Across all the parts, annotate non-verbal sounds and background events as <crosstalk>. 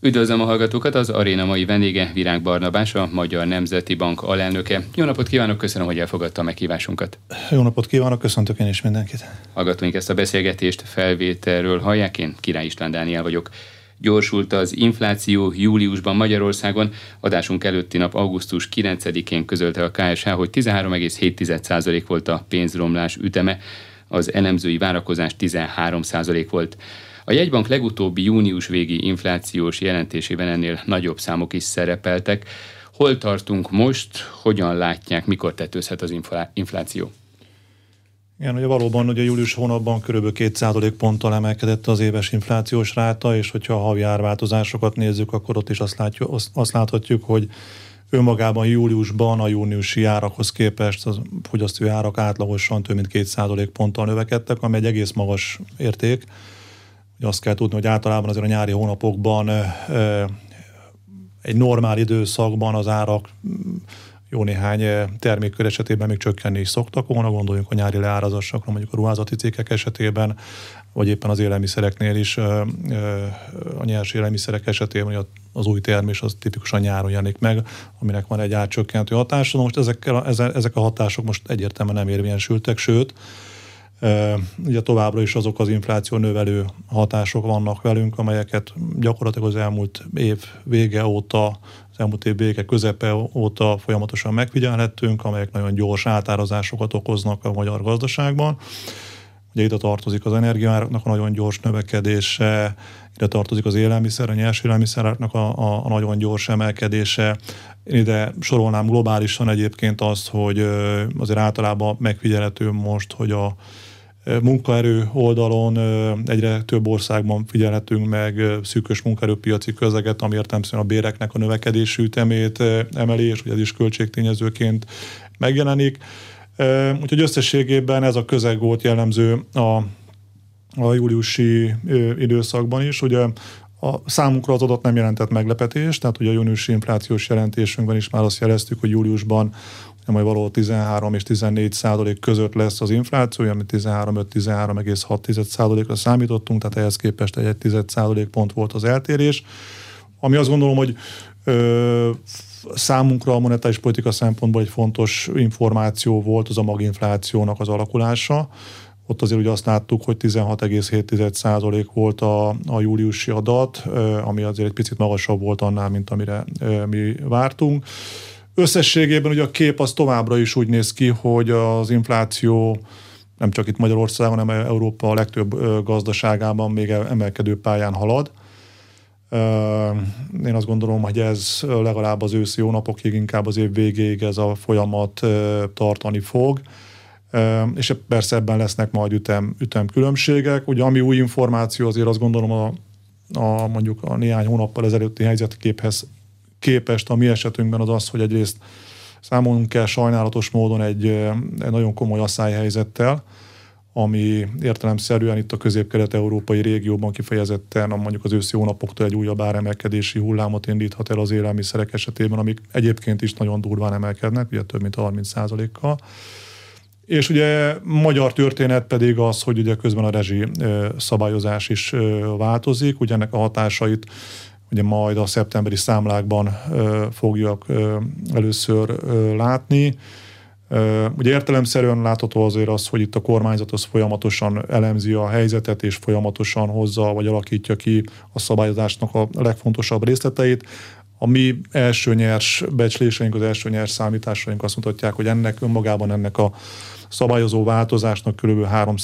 Üdvözlöm a hallgatókat, az aréna mai vendége Virág Barnabás, a Magyar Nemzeti Bank alelnöke. Jó napot kívánok, köszönöm, hogy elfogadta a meghívásunkat. Jó napot kívánok, köszöntök én is mindenkit. Hallgatóink ezt a beszélgetést felvételről hallják, én Király István Dániel vagyok. Gyorsult az infláció júliusban Magyarországon. Adásunk előtti nap augusztus 9-én közölte a KSH, hogy 13,7% volt a pénzromlás üteme, az elemzői várakozás 13% volt. A jegybank legutóbbi június végi inflációs jelentésében ennél nagyobb számok is szerepeltek. Hol tartunk most, hogyan látják, mikor tetőzhet az infláció? Igen, ugye valóban ugye július hónapban kb. 2 ponttal emelkedett az éves inflációs ráta, és hogyha a havi árváltozásokat nézzük, akkor ott is azt, látjuk, azt, láthatjuk, hogy önmagában júliusban a júniusi árakhoz képest az fogyasztói árak átlagosan több mint 2 ponttal növekedtek, ami egy egész magas érték. Ugye azt kell tudni, hogy általában azért a nyári hónapokban egy normál időszakban az árak jó néhány termékkör esetében még csökkenni is szoktak volna, gondoljunk a nyári leárazásokra, mondjuk a ruházati cikkek esetében, vagy éppen az élelmiszereknél is, a nyers élelmiszerek esetében az új termés az tipikusan nyáron jelenik meg, aminek van egy átcsökkentő hatása. Most ezekkel, ezek a hatások most egyértelműen nem érvényesültek, sőt, Ugye továbbra is azok az infláció növelő hatások vannak velünk, amelyeket gyakorlatilag az elmúlt év vége óta, az elmúlt év vége közepe óta folyamatosan megfigyelhettünk, amelyek nagyon gyors átárazásokat okoznak a magyar gazdaságban. Ugye ide tartozik az energiáraknak a nagyon gyors növekedése, ide tartozik az élelmiszer, a nyers élelmiszereknek a, a, a nagyon gyors emelkedése. Én ide sorolnám globálisan egyébként azt, hogy azért általában megfigyelhető most, hogy a munkaerő oldalon egyre több országban figyelhetünk meg szűkös munkaerőpiaci közeget, ami értelmszerűen a béreknek a növekedési ütemét emeli, és ugye ez is költségtényezőként megjelenik. Úgyhogy összességében ez a közeg volt jellemző a, a júliusi időszakban is. Ugye a számunkra az adat nem jelentett meglepetést, tehát ugye a júniusi inflációs jelentésünkben is már azt jeleztük, hogy júliusban majd valahol 13 és 14 százalék között lesz az infláció, ami 13-13,6 százalékra számítottunk, tehát ehhez képest egy 10 százalék pont volt az eltérés, ami azt gondolom, hogy ö, számunkra a monetáris politika szempontból egy fontos információ volt az a maginflációnak az alakulása. Ott azért ugye azt láttuk, hogy 16,7% volt a, a júliusi adat, ami azért egy picit magasabb volt annál, mint amire mi vártunk. Összességében ugye a kép az továbbra is úgy néz ki, hogy az infláció nem csak itt Magyarországon, hanem Európa a legtöbb gazdaságában még emelkedő pályán halad. Én azt gondolom, hogy ez legalább az őszi hónapokig, inkább az év végéig ez a folyamat tartani fog. És persze ebben lesznek majd ütem, ütem különbségek. Ugye ami új információ, azért azt gondolom a, a mondjuk a néhány hónappal ezelőtti helyzetképhez képest a mi esetünkben az az, hogy egyrészt számolunk kell sajnálatos módon egy, egy nagyon komoly asszályhelyzettel, ami értelemszerűen itt a közép-kelet-európai régióban kifejezetten mondjuk az őszi hónapoktól egy újabb áremelkedési hullámot indíthat el az élelmiszerek esetében, amik egyébként is nagyon durván emelkednek, ugye több mint 30 kal és ugye magyar történet pedig az, hogy ugye közben a rezsi szabályozás is változik, ugye ennek a hatásait ugye majd a szeptemberi számlákban fogjuk először látni. Ugye értelemszerűen látható azért az, hogy itt a kormányzat az folyamatosan elemzi a helyzetet, és folyamatosan hozza, vagy alakítja ki a szabályozásnak a legfontosabb részleteit. A mi első nyers becsléseink, az első nyers számításaink azt mutatják, hogy ennek önmagában ennek a szabályozó változásnak kb. 3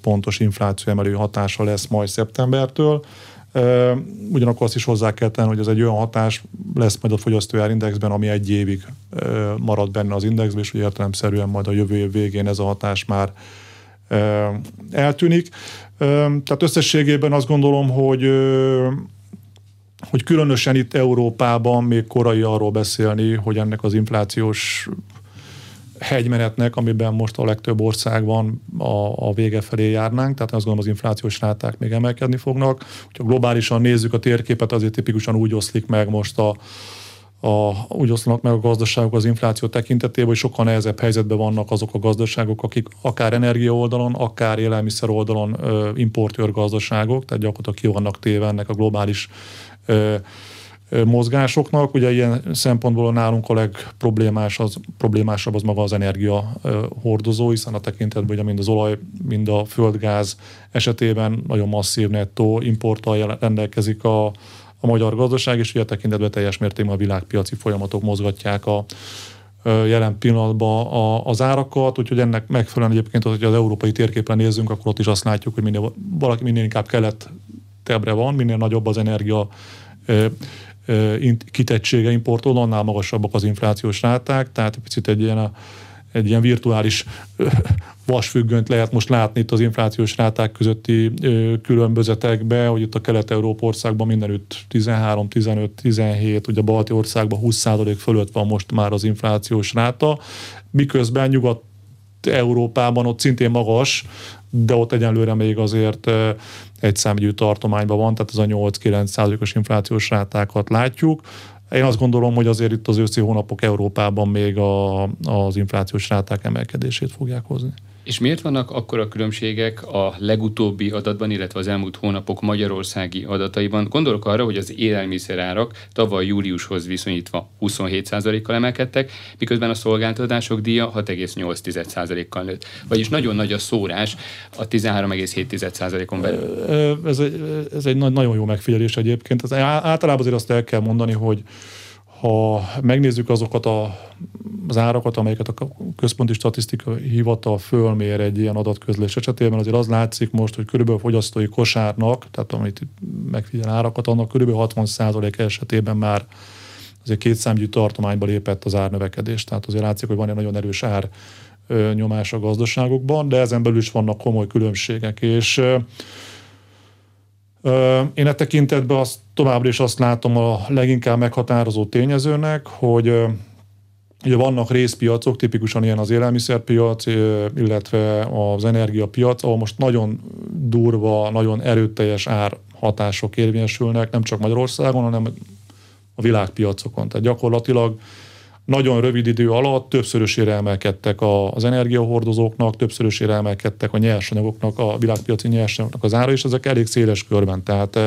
pontos infláció emelő hatása lesz majd szeptembertől Ugyanakkor azt is hozzá kell tenni, hogy ez egy olyan hatás lesz majd a fogyasztójárindexben, ami egy évig marad benne az indexben, és hogy értelemszerűen majd a jövő év végén ez a hatás már eltűnik. Tehát összességében azt gondolom, hogy hogy különösen itt Európában még korai arról beszélni, hogy ennek az inflációs hegymenetnek, amiben most a legtöbb országban a, a vége felé járnánk, tehát azt gondolom az inflációs ráták még emelkedni fognak. Ha globálisan nézzük a térképet, azért tipikusan úgy oszlik meg most a, a, úgy oszlanak meg a gazdaságok az infláció tekintetében, hogy sokkal nehezebb helyzetben vannak azok a gazdaságok, akik akár energia oldalon, akár élelmiszer oldalon importőr gazdaságok, tehát gyakorlatilag ki vannak téve ennek a globális mozgásoknak. Ugye ilyen szempontból nálunk a legproblémás az, problémásabb az maga az energia hordozó, hiszen a tekintetben ugye mind az olaj, mind a földgáz esetében nagyon masszív nettó importtal rendelkezik a, a magyar gazdaság, és ugye a tekintetben teljes mértékben a világpiaci folyamatok mozgatják a, jelen pillanatban az árakat, úgyhogy ennek megfelelően egyébként, hogy az európai térképen nézzünk, akkor ott is azt látjuk, hogy minél, valaki minél inkább kelet-tebbre van, minél nagyobb az energia kitettsége importol, annál magasabbak az inflációs ráták, tehát picit egy ilyen, egy ilyen virtuális vasfüggönt lehet most látni itt az inflációs ráták közötti különbözetekbe, hogy itt a kelet-európa országban mindenütt 13, 15, 17, ugye a balti országban 20% fölött van most már az inflációs ráta, miközben nyugat Európában ott szintén magas, de ott egyenlőre még azért egy számügyű tartományban van, tehát ez a 8-9 százalékos inflációs rátákat látjuk. Én azt gondolom, hogy azért itt az őszi hónapok Európában még a, az inflációs ráták emelkedését fogják hozni. És miért vannak akkora különbségek a legutóbbi adatban, illetve az elmúlt hónapok magyarországi adataiban? Gondolok arra, hogy az élelmiszerárak tavaly júliushoz viszonyítva 27%-kal emelkedtek, miközben a szolgáltatások díja 6,8%-kal nőtt. Vagyis nagyon nagy a szórás a 13,7%-on belül. Ez egy, ez egy nagyon jó megfigyelés egyébként. Általában azért azt el kell mondani, hogy ha megnézzük azokat a, az árakat, amelyeket a Központi Statisztika Hivatal fölmér egy ilyen adatközlés esetében, azért az látszik most, hogy körülbelül a fogyasztói kosárnak, tehát amit megfigyel árakat, annak körülbelül 60% esetében már azért két számgyű tartományba lépett az árnövekedés. Tehát azért látszik, hogy van egy nagyon erős ár nyomás a gazdaságokban, de ezen belül is vannak komoly különbségek, és én e tekintetben azt, továbbra is azt látom a leginkább meghatározó tényezőnek, hogy Ugye vannak részpiacok, tipikusan ilyen az élelmiszerpiac, illetve az energiapiac, ahol most nagyon durva, nagyon erőteljes árhatások érvényesülnek, nem csak Magyarországon, hanem a világpiacokon. Tehát gyakorlatilag nagyon rövid idő alatt többszörösére emelkedtek az energiahordozóknak, többszörösére emelkedtek a nyersanyagoknak, a világpiaci nyersanyagoknak az ára, és ezek elég széles körben, tehát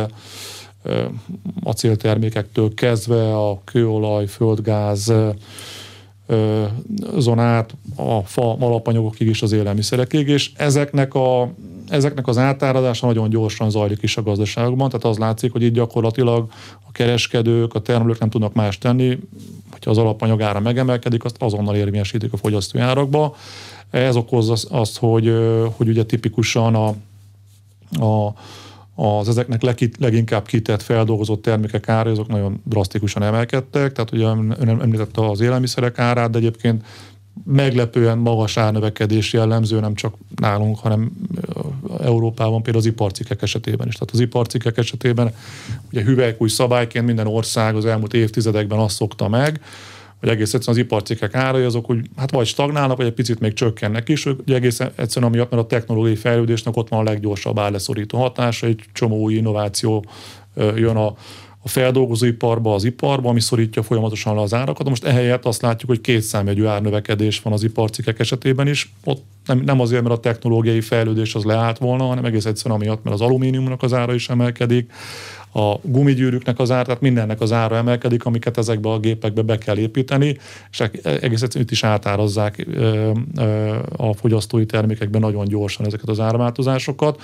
acéltermékektől kezdve a kőolaj, földgáz, zonát, a fa alapanyagokig is az élelmiszerekig, és ezeknek, a, ezeknek az átáradása nagyon gyorsan zajlik is a gazdaságokban, tehát az látszik, hogy itt gyakorlatilag a kereskedők, a termelők nem tudnak más tenni, hogyha az alapanyag ára megemelkedik, azt azonnal érvényesítik a fogyasztói árakba. Ez okozza azt, hogy, hogy ugye tipikusan a, a az ezeknek leginkább kitett feldolgozott termékek ára, azok nagyon drasztikusan emelkedtek, tehát ugye ön említette az élelmiszerek árát, de egyébként meglepően magas árnövekedés jellemző nem csak nálunk, hanem Európában például az iparcikkek esetében is. Tehát az iparcikkek esetében ugye hüvelykúj szabályként minden ország az elmúlt évtizedekben azt szokta meg, hogy egész egyszerűen az iparcikkek árai azok hogy hát vagy stagnálnak, vagy egy picit még csökkennek is, hogy egész egyszerűen amiatt, mert a technológiai fejlődésnek ott van a leggyorsabb árleszorító hatása, egy csomó új innováció jön a, a feldolgozóiparba, az iparba, ami szorítja folyamatosan le az árakat. Most ehelyett azt látjuk, hogy két számjegyű árnövekedés van az iparcikek esetében is. Ott nem, nem azért, mert a technológiai fejlődés az leállt volna, hanem egész egyszerűen amiatt, mert az alumíniumnak az ára is emelkedik, a gumigyűrűknek az ára, tehát mindennek az ára emelkedik, amiket ezekbe a gépekbe be kell építeni, és e- egész egyszerűen itt is átárazzák a fogyasztói termékekben nagyon gyorsan ezeket az áramáltozásokat.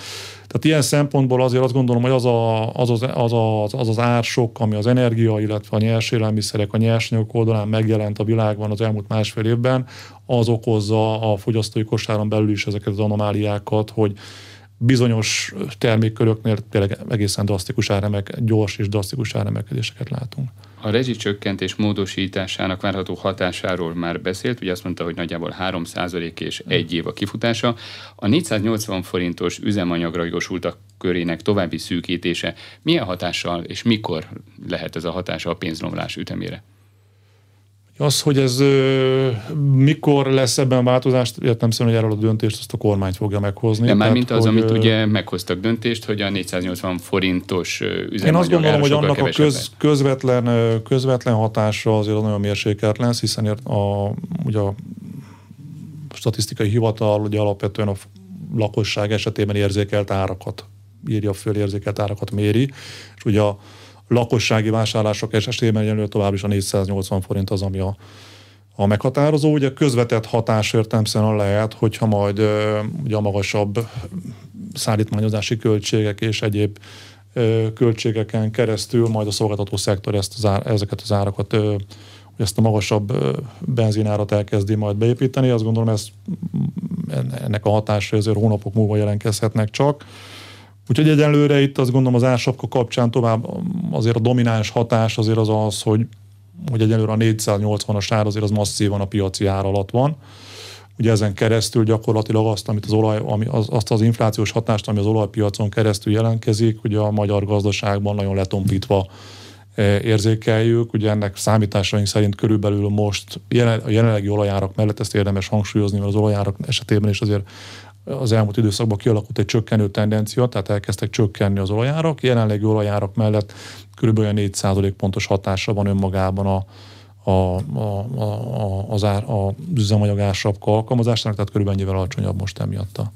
Tehát ilyen szempontból azért azt gondolom, hogy az a, az, az, az, az, az, az ársok, ami az energia, illetve a nyers élelmiszerek, a nyersanyagok oldalán megjelent a világban az elmúlt másfél évben, az okozza a fogyasztói kosáron belül is ezeket az anomáliákat, hogy bizonyos termékköröknél tényleg egészen drasztikus áremek, gyors és drasztikus áremelkedéseket látunk. A rezsicsökkentés módosításának várható hatásáról már beszélt, ugye azt mondta, hogy nagyjából 3 és egy év a kifutása. A 480 forintos üzemanyagra jogosultak körének további szűkítése milyen hatással és mikor lehet ez a hatása a pénzromlás ütemére? Az, hogy ez ö, mikor lesz ebben változást, értem szerint, hogy erről a döntést azt a kormány fogja meghozni. De már mint az, hogy, amit ugye meghoztak döntést, hogy a 480 forintos üzemanyag Én azt gondolom, hogy annak a köz, közvetlen, közvetlen hatása azért nagyon mérsékelt lesz, hiszen a, ugye a statisztikai hivatal ugye alapvetően a lakosság esetében érzékelt árakat írja föl, érzékelt árakat méri, és ugye a lakossági vásárlások esetében egyelőre tovább is a 480 forint az, ami a, a meghatározó. Ugye közvetett hatás értelmszerűen lehet, hogyha majd ugye a magasabb szállítmányozási költségek és egyéb költségeken keresztül majd a szolgáltató szektor ezt az ár, ezeket az árakat ezt a magasabb benzinárat elkezdi majd beépíteni. Azt gondolom, ez, ennek a hatásra azért hónapok múlva jelentkezhetnek csak. Úgyhogy egyelőre itt azt gondolom az ársapka kapcsán tovább azért a domináns hatás azért az az, hogy, hogy egyelőre a 480-as ár azért az masszívan a piaci ár alatt van. Ugye ezen keresztül gyakorlatilag azt, amit az olaj, ami, az, azt az inflációs hatást, ami az olajpiacon keresztül jelentkezik, ugye a magyar gazdaságban nagyon letompítva érzékeljük. Ugye ennek számításaink szerint körülbelül most a jelenlegi olajárak mellett ezt érdemes hangsúlyozni, mert az olajárak esetében is azért az elmúlt időszakban kialakult egy csökkenő tendencia, tehát elkezdtek csökkenni az olajárak. Jelenlegi olajárak mellett körülbelül 4 pontos hatása van önmagában a, a, a, a, az, ár, az üzemanyag alkalmazásának, tehát körülbelül ennyivel alacsonyabb most emiatt a,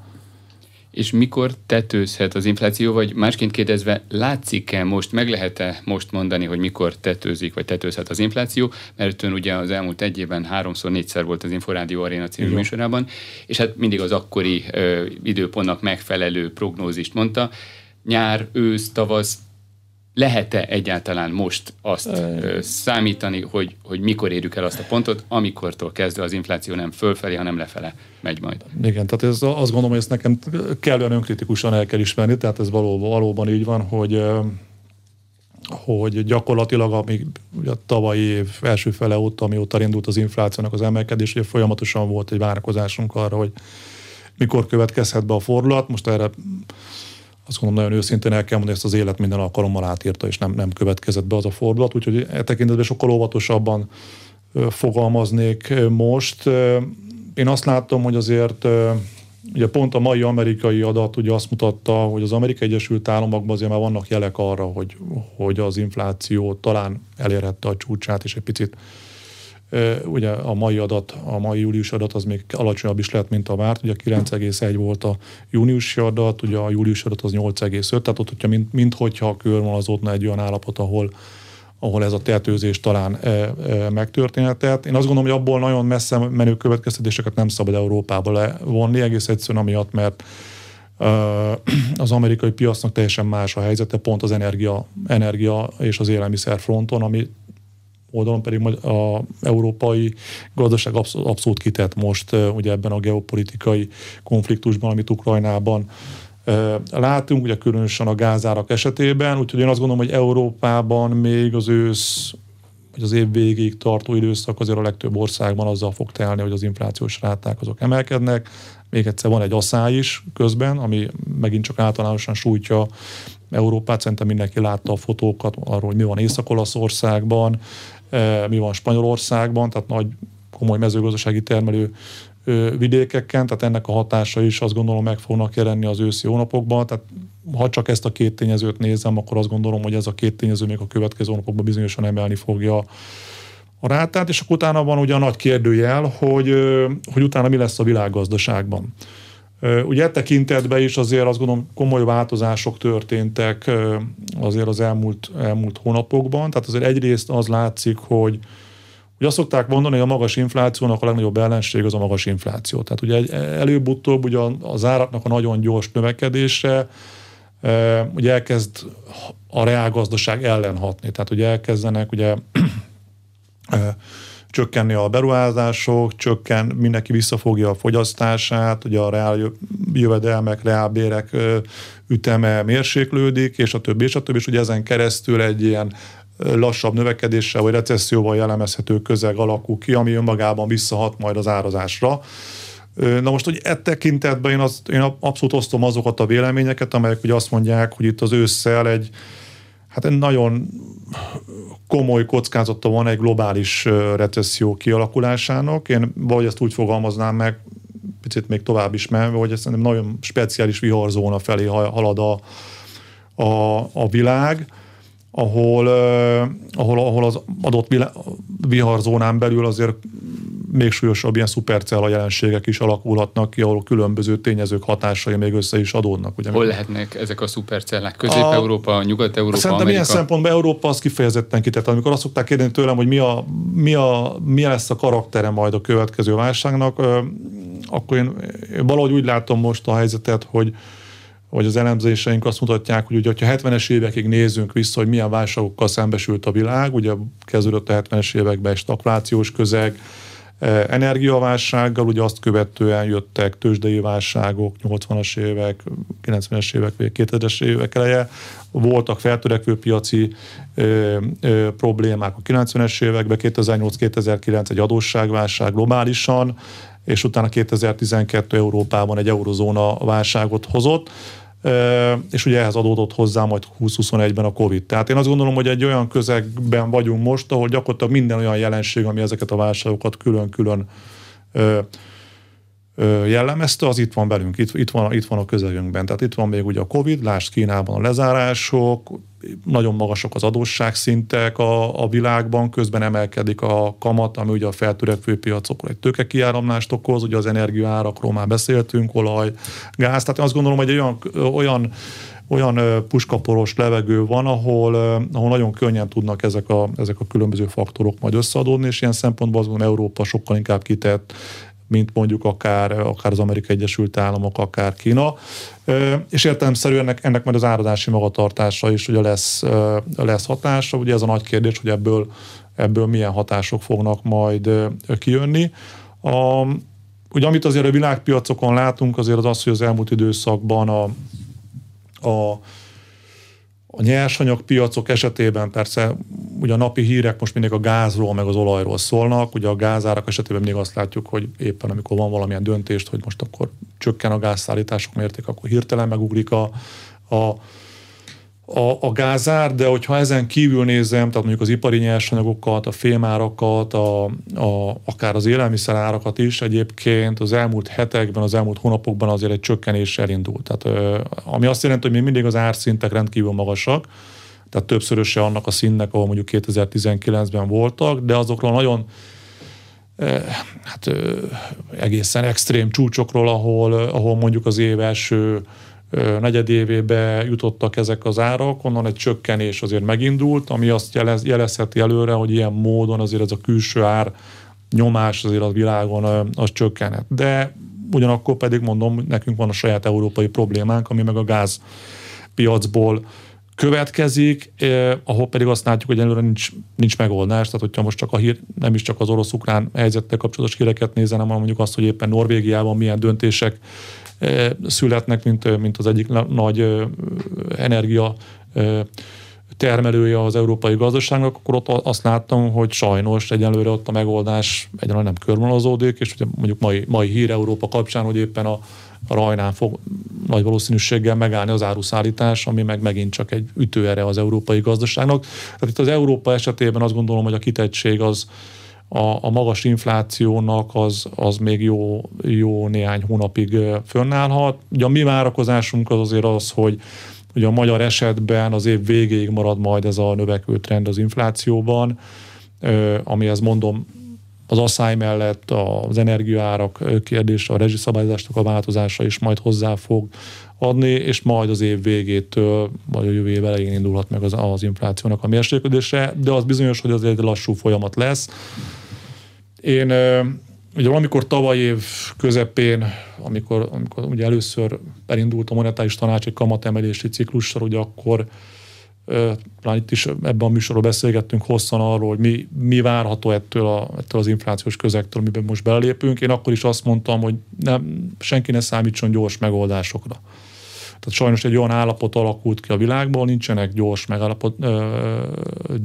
és mikor tetőzhet az infláció, vagy másként kérdezve, látszik-e most, meg lehet-e most mondani, hogy mikor tetőzik, vagy tetőzhet az infláció, mert ön ugye az elmúlt egy évben háromszor, négyszer volt az Inforádió Aréna című Igen. műsorában, és hát mindig az akkori ö, időpontnak megfelelő prognózist mondta. Nyár, ősz, tavasz, lehet-e egyáltalán most azt ö, számítani, hogy, hogy mikor érjük el azt a pontot, amikortól kezdve az infláció nem fölfelé, hanem lefele megy majd? Igen, tehát ez, azt gondolom, hogy ezt nekem kellően önkritikusan el kell ismerni, tehát ez valóban, valóban így van, hogy hogy gyakorlatilag ami ugye a tavalyi év első fele óta, amióta indult az inflációnak az emelkedés, ugye folyamatosan volt egy várakozásunk arra, hogy mikor következhet be a fordulat. Most erre azt gondolom nagyon őszintén el kell mondani, ezt az élet minden alkalommal átírta, és nem, nem következett be az a fordulat, úgyhogy e tekintetben sokkal óvatosabban fogalmaznék most. Én azt látom, hogy azért ugye pont a mai amerikai adat ugye azt mutatta, hogy az Amerikai Egyesült Államokban azért már vannak jelek arra, hogy, hogy az infláció talán elérhette a csúcsát, és egy picit Ugye a mai adat, a mai július adat az még alacsonyabb is lehet, mint a várt. Ugye 9,1 volt a júniusi adat, ugye a július adat az 8,5, tehát ott, hogyha mint, mint hogyha a körvonalazódna egy olyan állapot, ahol, ahol ez a tetőzés talán e, e, megtörténhetett. Én azt gondolom, hogy abból nagyon messze menő következtetéseket nem szabad Európába levonni, egész egyszerűen amiatt, mert <clears throat> az amerikai piacnak teljesen más a helyzete, pont az energia, energia és az élelmiszer fronton, ami oldalon pedig a európai gazdaság abszolút, abszolút kitett most ugye ebben a geopolitikai konfliktusban, amit Ukrajnában látunk, ugye különösen a gázárak esetében, úgyhogy én azt gondolom, hogy Európában még az ősz vagy az év végéig tartó időszak azért a legtöbb országban azzal fog telni, hogy az inflációs ráták azok emelkednek. Még egyszer van egy asszály is közben, ami megint csak általánosan sújtja Európát. Szerintem mindenki látta a fotókat arról, hogy mi van Észak-Olaszországban, mi van Spanyolországban, tehát nagy komoly mezőgazdasági termelő vidékeken, tehát ennek a hatása is azt gondolom meg fognak jelenni az őszi hónapokban, tehát ha csak ezt a két tényezőt nézem, akkor azt gondolom, hogy ez a két tényező még a következő hónapokban bizonyosan emelni fogja a rátát, és akkor utána van ugye a nagy kérdőjel, hogy, hogy utána mi lesz a világgazdaságban. Ugye e tekintetben is azért azt gondolom komoly változások történtek azért az elmúlt, elmúlt hónapokban. Tehát azért egyrészt az látszik, hogy Ugye azt szokták mondani, hogy a magas inflációnak a legnagyobb ellenség az a magas infláció. Tehát ugye előbb-utóbb ugye az áraknak a nagyon gyors növekedése ugye elkezd a reálgazdaság ellen hatni. Tehát ugye elkezdenek ugye csökkenni a beruházások, csökken, mindenki visszafogja a fogyasztását, ugye a reál jövedelmek, reálbérek üteme mérséklődik, és a többi, és a többi, és ugye ezen keresztül egy ilyen lassabb növekedéssel vagy recesszióval jellemezhető közeg alakul ki, ami önmagában visszahat majd az árazásra. Na most, hogy e tekintetben én, azt, én abszolút osztom azokat a véleményeket, amelyek ugye azt mondják, hogy itt az ősszel egy hát egy nagyon komoly kockázata van egy globális recesszió kialakulásának. Én vagy ezt úgy fogalmaznám meg, picit még tovább is menve, hogy szerintem nagyon speciális viharzóna felé halad a, a, a világ, ahol, ahol, ahol az adott viharzónán belül azért még súlyosabb ilyen szupercella jelenségek is alakulhatnak ki, ahol különböző tényezők hatásai még össze is adódnak. Ugye? Hol lehetnek ezek a szupercellák? Közép-Európa, Nyugat-Európa, Szerintem Amerika? ilyen szempontból Európa az kifejezetten kitett. Amikor azt szokták kérdeni tőlem, hogy mi, a, mi, a, mi lesz a karaktere majd a következő válságnak, akkor én valahogy úgy látom most a helyzetet, hogy hogy az elemzéseink azt mutatják, hogy ugye, ha 70-es évekig nézzünk vissza, hogy milyen válságokkal szembesült a világ, ugye kezdődött a 70-es években stagflációs közeg, energiaválsággal, ugye azt követően jöttek tőzsdei válságok, 80-as évek, 90-es évek, vagy 2000-es évek eleje, voltak feltörekvő piaci ö, ö, problémák a 90-es években, 2008-2009 egy adósságválság globálisan, és utána 2012 Európában egy eurozóna válságot hozott és ugye ehhez adódott hozzá majd 2021-ben a Covid. Tehát én azt gondolom, hogy egy olyan közegben vagyunk most, ahol gyakorlatilag minden olyan jelenség, ami ezeket a válságokat külön-külön jellemezte, az itt van velünk, itt, itt, van, itt van a közegünkben. Tehát itt van még ugye a Covid, lásd Kínában a lezárások, nagyon magasak az adósságszintek a, a világban, közben emelkedik a kamat, ami ugye a feltörekvő piacokról egy tőkekiáramlást okoz, ugye az energiaárakról már beszéltünk, olaj, gáz, tehát azt gondolom, hogy olyan, olyan olyan puskaporos levegő van, ahol, ahol nagyon könnyen tudnak ezek a, ezek a különböző faktorok majd összeadódni, és ilyen szempontból gondolom Európa sokkal inkább kitett mint mondjuk akár, akár az Amerikai Egyesült Államok, akár Kína. És értelemszerűen ennek, ennek majd az áradási magatartása is ugye lesz, lesz hatása. Ugye ez a nagy kérdés, hogy ebből, ebből milyen hatások fognak majd kijönni. A, ugye amit azért a világpiacokon látunk, azért az az, hogy az elmúlt időszakban a, a a nyersanyagpiacok esetében persze ugye a napi hírek most mindig a gázról meg az olajról szólnak, ugye a gázárak esetében mindig azt látjuk, hogy éppen amikor van valamilyen döntést, hogy most akkor csökken a gázszállítások mérték, akkor hirtelen megugrik a, a a, a gázár, de hogyha ezen kívül nézem, tehát mondjuk az ipari nyersanyagokat, a fémárakat, a, a, akár az élelmiszerárakat is egyébként az elmúlt hetekben, az elmúlt hónapokban azért egy csökkenés elindult. Tehát, ami azt jelenti, hogy még mindig az árszintek rendkívül magasak, tehát többszöröse annak a színnek, ahol mondjuk 2019-ben voltak, de azokról nagyon hát egészen extrém csúcsokról, ahol, ahol mondjuk az év első negyedévébe jutottak ezek az árak, onnan egy csökkenés azért megindult, ami azt jelez, jelezheti előre, hogy ilyen módon azért ez a külső ár nyomás azért a világon az csökkenhet. De ugyanakkor pedig mondom, nekünk van a saját európai problémánk, ami meg a gáz piacból következik, eh, ahol pedig azt látjuk, hogy előre nincs, nincs megoldás, tehát hogyha most csak a hír, nem is csak az orosz-ukrán helyzettel kapcsolatos híreket nézem, hanem mondjuk azt, hogy éppen Norvégiában milyen döntések születnek, mint, mint az egyik nagy energia termelője az európai gazdaságnak, akkor ott azt láttam, hogy sajnos egyelőre ott a megoldás egyelőre nem körvonalazódik, és ugye mondjuk mai, mai hír Európa kapcsán, hogy éppen a, a rajnán fog nagy valószínűséggel megállni az áruszállítás, ami meg megint csak egy ütőere az európai gazdaságnak. Tehát itt az Európa esetében azt gondolom, hogy a kitettség az, a, a magas inflációnak az, az még jó, jó néhány hónapig fönnállhat. Ugye a mi várakozásunk az azért az, hogy ugye a magyar esetben az év végéig marad majd ez a növekvő trend az inflációban, amihez mondom, az asszály mellett az energiaárak kérdése, a rezsiszabályozásnak a változása is majd hozzá fog adni, és majd az év végétől, vagy a jövő év elején indulhat meg az, az inflációnak a mérséklődése, de az bizonyos, hogy az egy lassú folyamat lesz. Én ugye valamikor tavaly év közepén, amikor, amikor ugye először elindult a monetáris tanács egy kamatemelési ciklussal, ugye akkor talán itt is ebben a műsorról beszélgettünk hosszan arról, hogy mi, mi várható ettől, a, ettől az inflációs közektől, amiben most belépünk. Én akkor is azt mondtam, hogy nem, senki ne számítson gyors megoldásokra. Tehát sajnos egy olyan állapot alakult ki a világból, nincsenek gyors, megállapot, ö,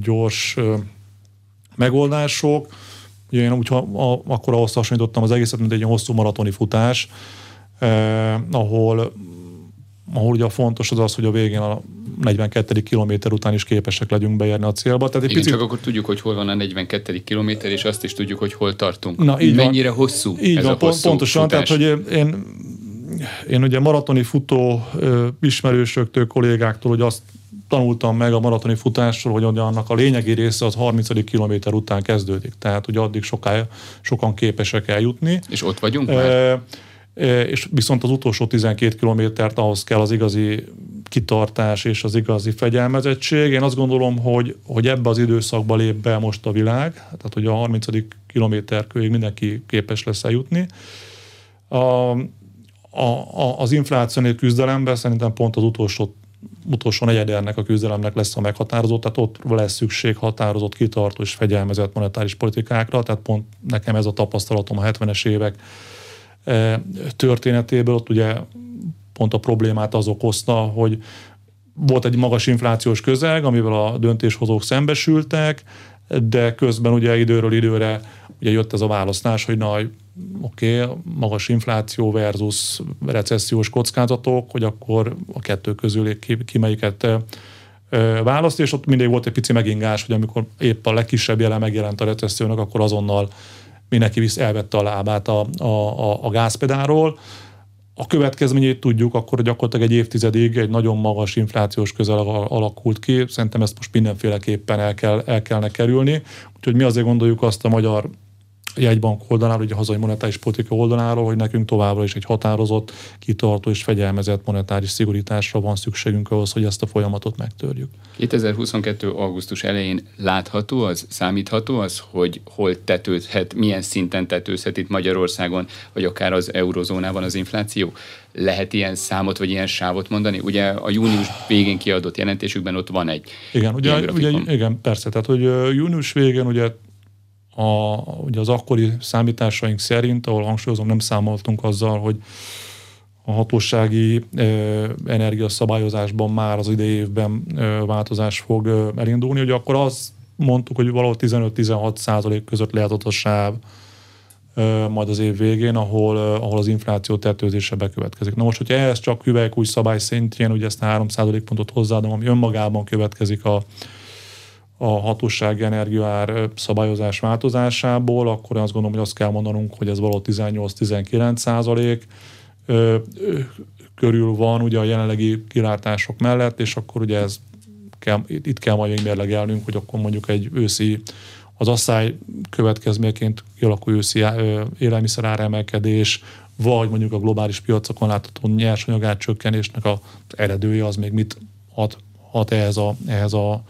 gyors ö, megoldások. Ugye én úgy, ha, a, akkor ahhoz hasonlítottam az egészet, mint egy hosszú maratoni futás, eh, ahol, ahol ugye a fontos az az, hogy a végén a 42. kilométer után is képesek legyünk beérni a célba. Tehát egy Igen, picit... csak akkor tudjuk, hogy hol van a 42. kilométer, és azt is tudjuk, hogy hol tartunk. Na, így Mennyire van. hosszú így ez van, a hosszú Pontosan, futás. tehát hogy én, én ugye maratoni futó ismerősöktől, kollégáktól, hogy azt tanultam meg a maratoni futásról, hogy annak a lényegi része az 30. kilométer után kezdődik. Tehát, hogy addig soká, sokan képesek eljutni. És ott vagyunk e, már? És viszont az utolsó 12 kilométert ahhoz kell az igazi kitartás és az igazi fegyelmezettség. Én azt gondolom, hogy, hogy ebbe az időszakba lép be most a világ, tehát hogy a 30. kilométer kőig mindenki képes lesz eljutni. A, a, a, az inflációnél küzdelemben szerintem pont az utolsó utolsó negyedérnek a küzdelemnek lesz a meghatározó, tehát ott lesz szükség határozott, kitartó és fegyelmezett monetáris politikákra, tehát pont nekem ez a tapasztalatom a 70-es évek történetéből, ott ugye pont a problémát az okozta, hogy volt egy magas inflációs közeg, amivel a döntéshozók szembesültek, de közben ugye időről időre ugye jött ez a választás, hogy na, oké, okay, magas infláció versus recessziós kockázatok, hogy akkor a kettő közül ki, ki melyiket választ, és ott mindig volt egy pici megingás, hogy amikor épp a legkisebb jele megjelent a recessziónak, akkor azonnal mindenki visz elvette a lábát a, a, a, a gázpedáról. A következményét tudjuk, akkor gyakorlatilag egy évtizedig egy nagyon magas inflációs közel alakult ki. Szerintem ezt most mindenféleképpen el, kell, el kellene kerülni. Úgyhogy mi azért gondoljuk azt a magyar jegybank oldaláról, ugye a hazai monetáris politika oldaláról, hogy nekünk továbbra is egy határozott, kitartó és fegyelmezett monetáris szigorításra van szükségünk ahhoz, hogy ezt a folyamatot megtörjük. 2022. augusztus elején látható az, számítható az, hogy hol tetőzhet, milyen szinten tetőzhet itt Magyarországon, vagy akár az eurozónában az infláció? Lehet ilyen számot, vagy ilyen sávot mondani? Ugye a június végén kiadott jelentésükben ott van egy Igen, ugye, ugye igen, persze, tehát hogy június végén ugye a, ugye az akkori számításaink szerint, ahol hangsúlyozom, nem számoltunk azzal, hogy a hatósági e, energiaszabályozásban már az idei évben e, változás fog e, elindulni, hogy akkor azt mondtuk, hogy valahol 15-16 százalék között lehet a sáv e, majd az év végén, ahol, e, ahol az infláció tetőzése bekövetkezik. Na most, hogyha ehhez csak új szabály szintjén, ugye ezt a 3% pontot hozzáadom, ami önmagában következik a, a hatósági energiaár szabályozás változásából, akkor azt gondolom, hogy azt kell mondanunk, hogy ez való 18-19 százalék körül van ugye a jelenlegi kilátások mellett, és akkor ugye ez kell, itt kell majd még mérlegelnünk, hogy akkor mondjuk egy őszi az asszály következményeként kialakul őszi élelmiszer emelkedés, vagy mondjuk a globális piacokon látható nyersanyag csökkenésnek az eredője az még mit ad, ad ehhez a, ehhez a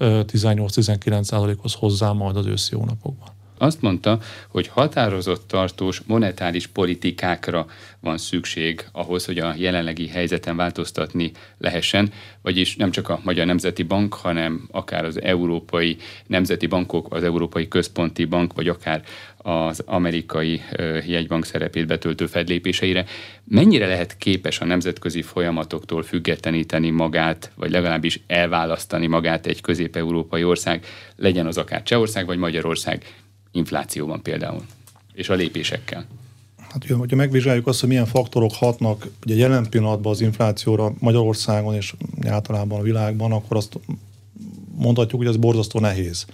18-19 százalékhoz hozzá majd az őszi hónapokban. Azt mondta, hogy határozott tartós monetáris politikákra van szükség ahhoz, hogy a jelenlegi helyzeten változtatni lehessen, vagyis nem csak a Magyar Nemzeti Bank, hanem akár az Európai Nemzeti Bankok, az Európai Központi Bank, vagy akár az amerikai jegybank szerepét betöltő fedlépéseire. Mennyire lehet képes a nemzetközi folyamatoktól függetleníteni magát, vagy legalábbis elválasztani magát egy közép-európai ország, legyen az akár Csehország vagy Magyarország inflációban például, és a lépésekkel? Hát, hogyha megvizsgáljuk azt, hogy milyen faktorok hatnak ugye jelen pillanatban az inflációra Magyarországon és általában a világban, akkor azt mondhatjuk, hogy ez borzasztó nehéz.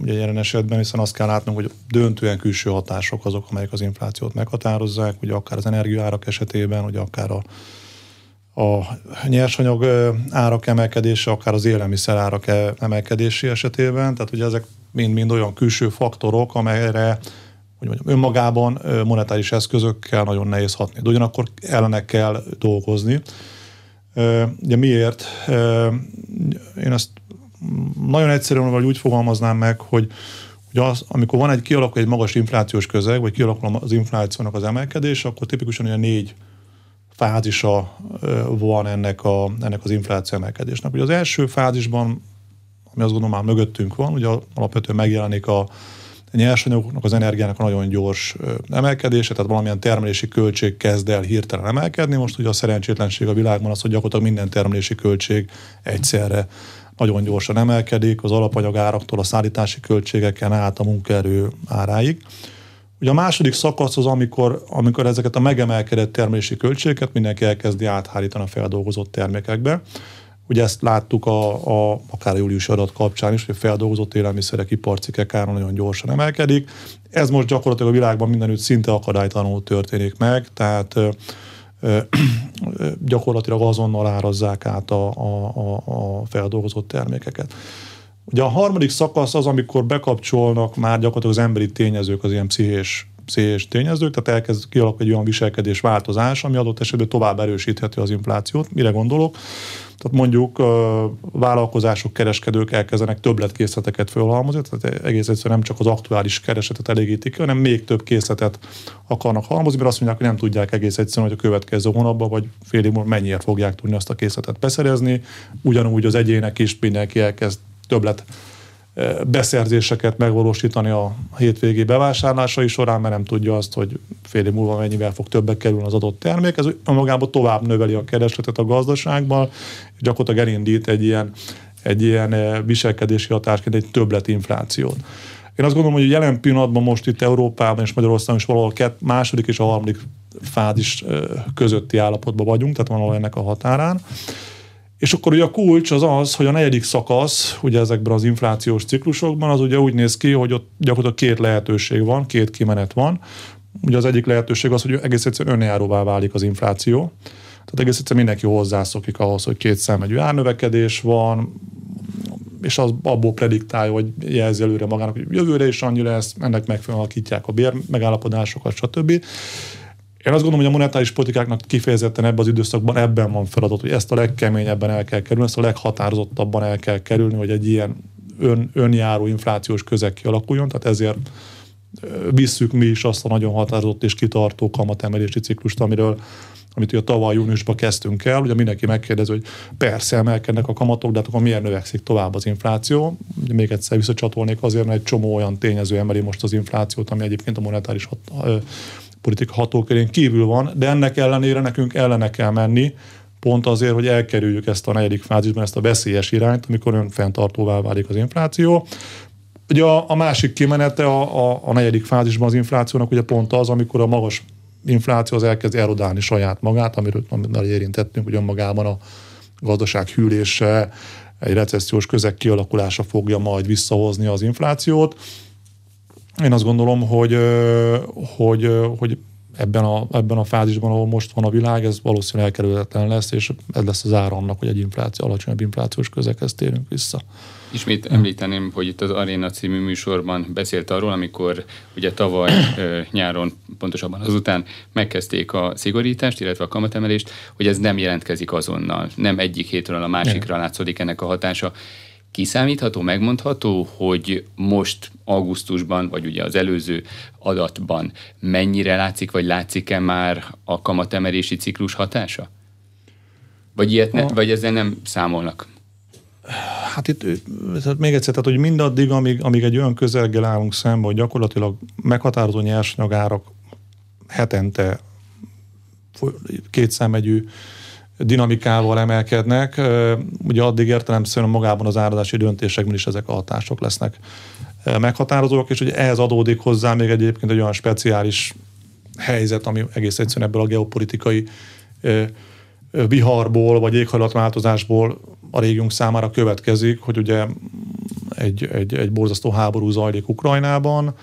Ugye jelen esetben, hiszen azt kell látnunk, hogy döntően külső hatások azok, amelyek az inflációt meghatározzák, ugye akár az energiaárak esetében, ugye akár a, a nyersanyag árak emelkedése, akár az élelmiszer árak e, emelkedési esetében, tehát ugye ezek mind-mind olyan külső faktorok, amelyre hogy mondjam, önmagában monetáris eszközökkel nagyon nehéz hatni. De ugyanakkor ellene kell dolgozni. Ugye miért? Én ezt nagyon egyszerűen vagy úgy fogalmaznám meg, hogy hogy az, amikor van egy kialakul egy magas inflációs közeg, vagy kialakul az inflációnak az emelkedés, akkor tipikusan olyan négy fázisa van ennek, a, ennek az infláció emelkedésnek. Ugye az első fázisban, ami azt gondolom már mögöttünk van, ugye alapvetően megjelenik a nyersanyagoknak, az energiának a nagyon gyors emelkedése, tehát valamilyen termelési költség kezd el hirtelen emelkedni. Most ugye a szerencsétlenség a világban az, hogy gyakorlatilag minden termelési költség egyszerre nagyon gyorsan emelkedik, az alapanyagáraktól a szállítási költségeken át a munkaerő áráig. Ugye a második szakasz az, amikor, amikor ezeket a megemelkedett termelési költségeket mindenki elkezdi áthárítani a feldolgozott termékekbe. Ugye ezt láttuk a, a akár a július adat kapcsán is, hogy a feldolgozott élelmiszerek iparcikek ára nagyon gyorsan emelkedik. Ez most gyakorlatilag a világban mindenütt szinte akadálytalanul történik meg, tehát gyakorlatilag azonnal árazzák át a, a, a, a feldolgozott termékeket. Ugye a harmadik szakasz az, amikor bekapcsolnak már gyakorlatilag az emberi tényezők, az ilyen pszichés, pszichés tényezők, tehát elkezd kialakulni egy olyan viselkedés változás, ami adott esetben tovább erősítheti az inflációt. Mire gondolok? Tehát mondjuk vállalkozások, kereskedők elkezdenek többletkészleteket felhalmozni, tehát egész egyszerűen nem csak az aktuális keresetet elégítik hanem még több készletet akarnak halmozni, mert azt mondják, hogy nem tudják egész egyszerűen, hogy a következő hónapban vagy fél év mennyiért fogják tudni azt a készletet beszerezni. Ugyanúgy az egyének is mindenki elkezd többlet beszerzéseket megvalósítani a hétvégi bevásárlásai során, mert nem tudja azt, hogy fél év múlva mennyivel fog többek kerülni az adott termék. Ez magában tovább növeli a keresletet a gazdaságban, és gyakorlatilag elindít egy ilyen, egy ilyen viselkedési hatásként egy többletinflációt. Én azt gondolom, hogy jelen pillanatban most itt Európában és Magyarországon is valahol a második és a harmadik fázis közötti állapotban vagyunk, tehát valahol ennek a határán. És akkor ugye a kulcs az az, hogy a negyedik szakasz, ugye ezekben az inflációs ciklusokban, az ugye úgy néz ki, hogy ott gyakorlatilag két lehetőség van, két kimenet van. Ugye az egyik lehetőség az, hogy egész egyszerűen önjáróvá válik az infláció. Tehát egész egyszerűen mindenki hozzászokik ahhoz, hogy két számegyű árnövekedés van, és az abból prediktálja, hogy jelzi előre magának, hogy jövőre is annyi lesz, ennek megfelelően alakítják a bér megállapodásokat, stb. Én azt gondolom, hogy a monetáris politikáknak kifejezetten ebben az időszakban ebben van feladat, hogy ezt a legkeményebben el kell kerülni, ezt a leghatározottabban el kell kerülni, hogy egy ilyen ön, önjáró inflációs közeg kialakuljon, tehát ezért visszük mi is azt a nagyon határozott és kitartó kamatemelési ciklust, amiről amit ugye tavaly júniusban kezdtünk el, ugye mindenki megkérdez, hogy persze emelkednek a kamatok, de hát akkor miért növekszik tovább az infláció? Ugye még egyszer visszacsatolnék azért, mert egy csomó olyan tényező emeli most az inflációt, ami egyébként a monetáris hat, politika hatókörén kívül van, de ennek ellenére nekünk ellene kell menni, pont azért, hogy elkerüljük ezt a negyedik fázisban, ezt a veszélyes irányt, amikor önfenntartóvá válik az infláció. Ugye a, a másik kimenete a, a, a negyedik fázisban az inflációnak ugye pont az, amikor a magas infláció az elkezd erodálni saját magát, amiről már érintettünk, hogy önmagában a gazdaság hűlése, egy recessziós közeg kialakulása fogja majd visszahozni az inflációt. Én azt gondolom, hogy, hogy, hogy ebben a, ebben a fázisban, ahol most van a világ, ez valószínűleg elkerülhetetlen lesz, és ez lesz az ára annak, hogy egy infláció, alacsonyabb inflációs közekhez térünk vissza. Ismét említeném, hogy itt az Aréna című műsorban beszélt arról, amikor ugye tavaly nyáron, pontosabban azután megkezdték a szigorítást, illetve a kamatemelést, hogy ez nem jelentkezik azonnal. Nem egyik hétről a másikra látszódik ennek a hatása. Kiszámítható, megmondható, hogy most augusztusban, vagy ugye az előző adatban mennyire látszik, vagy látszik-e már a kamatemelési ciklus hatása? Vagy, ilyet ne, a... vagy ezzel nem számolnak? Hát itt még egyszer, tehát hogy mindaddig, amíg, amíg egy olyan közelgel állunk szembe, hogy gyakorlatilag meghatározó nyersanyagárak hetente kétszámegyű dinamikával emelkednek, ugye addig értelemszerűen magában az árazási döntésekben is ezek a hatások lesznek meghatározóak, és ugye ehhez adódik hozzá még egyébként egy olyan speciális helyzet, ami egész egyszerűen ebből a geopolitikai viharból vagy éghajlatváltozásból a régiónk számára következik, hogy ugye egy, egy, egy borzasztó háború zajlik Ukrajnában,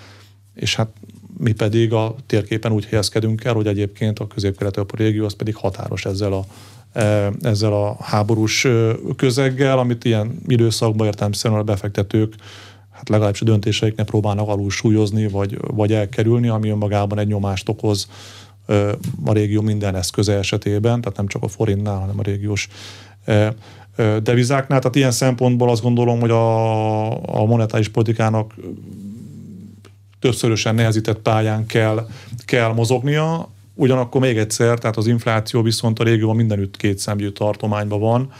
és hát mi pedig a térképen úgy helyezkedünk el, hogy egyébként a közép-kelet régió az pedig határos ezzel a ezzel a háborús közeggel, amit ilyen időszakban értelemszerűen a befektetők hát legalábbis a döntéseiknek próbálnak alul súlyozni, vagy, vagy elkerülni, ami önmagában egy nyomást okoz a régió minden eszköze esetében, tehát nem csak a forintnál, hanem a régiós devizáknál. Tehát ilyen szempontból azt gondolom, hogy a, a monetáris politikának többszörösen nehezített pályán kell, kell mozognia, Ugyanakkor még egyszer, tehát az infláció viszont a régióban mindenütt kétszámjú tartományban van,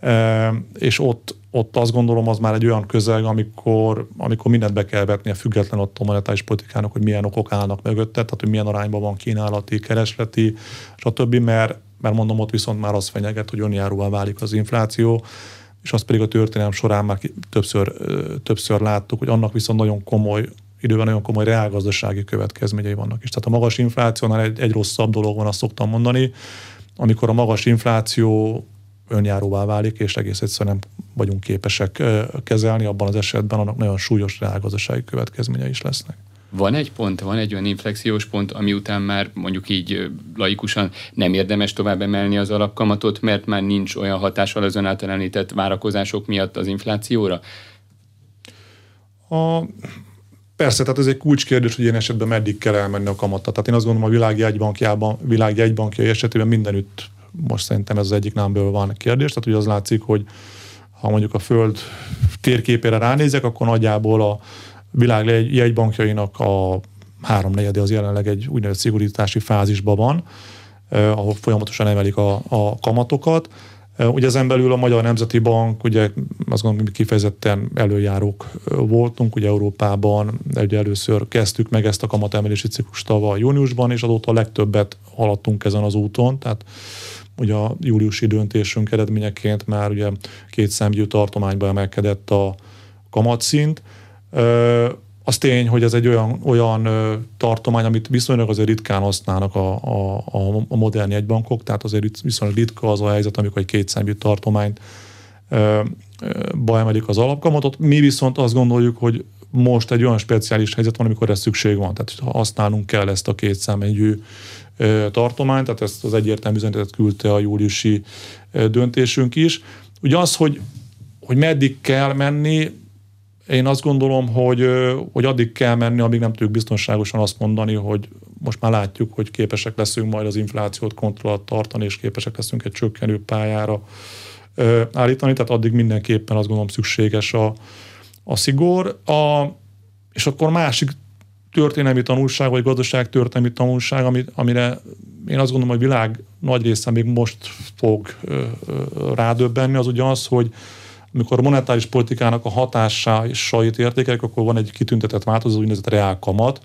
e, és ott, ott azt gondolom, az már egy olyan közeg, amikor, amikor mindent be kell vetni a független attól monetáris politikának, hogy milyen okok állnak mögötte, tehát hogy milyen arányban van kínálati, keresleti, stb., mert, mert mondom, ott viszont már az fenyeget, hogy önjáróvá válik az infláció, és azt pedig a történelem során már többször, többször láttuk, hogy annak viszont nagyon komoly időben nagyon komoly reálgazdasági következményei vannak is. Tehát a magas inflációnál egy, egy rosszabb dolog van, azt szoktam mondani, amikor a magas infláció önjáróvá válik, és egész egyszerűen nem vagyunk képesek kezelni, abban az esetben annak nagyon súlyos reálgazdasági következményei is lesznek. Van egy pont, van egy olyan inflexiós pont, ami után már mondjuk így laikusan nem érdemes tovább emelni az alapkamatot, mert már nincs olyan hatással az ön által említett várakozások miatt az inflációra? A, persze, tehát ez egy kulcskérdés, hogy ilyen esetben meddig kell elmenni a kamatot. Tehát én azt gondolom, a világ jegybankjában, világ jegybankjai esetében mindenütt most szerintem ez az egyik námből van kérdés. Tehát ugye az látszik, hogy ha mondjuk a föld térképére ránézek, akkor nagyjából a világ jegybankjainak a háromnegyede az jelenleg egy úgynevezett szigorítási fázisban van, eh, ahol folyamatosan emelik a, a kamatokat. Ugye ezen belül a Magyar Nemzeti Bank, ugye azt gondolom, hogy kifejezetten előjárók voltunk, ugye Európában ugye először kezdtük meg ezt a kamatemelési ciklust tavaly júniusban, és azóta a legtöbbet haladtunk ezen az úton, tehát ugye a júliusi döntésünk eredményeként már ugye két számgyű tartományba emelkedett a kamatszint. Az tény, hogy ez egy olyan, olyan tartomány, amit viszonylag azért ritkán használnak a, a, a modern jegybankok, tehát azért viszonylag ritka az a helyzet, amikor egy kétszámű tartományt emelik az alapkamatot. Mi viszont azt gondoljuk, hogy most egy olyan speciális helyzet van, amikor ez szükség van. Tehát ha használnunk kell ezt a két számjegyű tartományt, tehát ezt az egyértelmű üzenetet küldte a júliusi döntésünk is. Ugye az, hogy, hogy meddig kell menni, én azt gondolom, hogy, hogy addig kell menni, amíg nem tudjuk biztonságosan azt mondani, hogy most már látjuk, hogy képesek leszünk majd az inflációt kontrollat tartani, és képesek leszünk egy csökkenő pályára állítani, tehát addig mindenképpen azt gondolom szükséges a, a szigor. A, és akkor másik történelmi tanulság, vagy gazdaság történelmi tanulság, amire én azt gondolom, hogy világ nagy része még most fog rádöbbenni, az ugye az, hogy amikor monetáris politikának a hatásait értékelik, akkor van egy kitüntetett változó, úgynevezett reál kamat,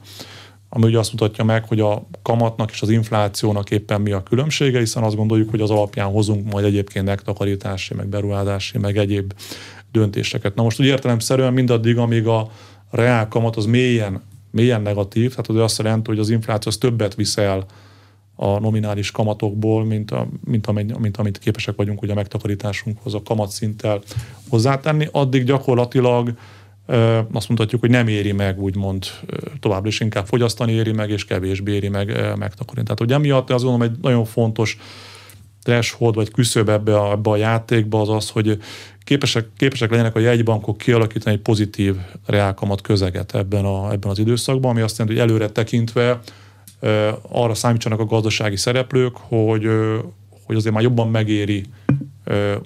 ami ugye azt mutatja meg, hogy a kamatnak és az inflációnak éppen mi a különbsége, hiszen azt gondoljuk, hogy az alapján hozunk majd egyébként megtakarítási, meg beruházási, meg egyéb döntéseket. Na most úgy értelemszerűen mindaddig, amíg a reál kamat az mélyen, mélyen negatív, tehát az azt jelenti, hogy az infláció az többet viszel a nominális kamatokból, mint, a, mint, amit, mint amit képesek vagyunk ugye a megtakarításunkhoz a kamatszinttel hozzátenni, addig gyakorlatilag azt mondhatjuk, hogy nem éri meg, úgymond továbbra is inkább fogyasztani éri meg, és kevésbé éri meg megtakarítani. Tehát, hogy emiatt azt gondolom, egy nagyon fontos threshold vagy küszöb ebbe a, ebbe a játékba az az, hogy képesek, képesek legyenek a jegybankok kialakítani egy pozitív reálkamat közeget ebben, a, ebben az időszakban, ami azt jelenti, hogy előre tekintve arra számítsanak a gazdasági szereplők, hogy, hogy azért már jobban megéri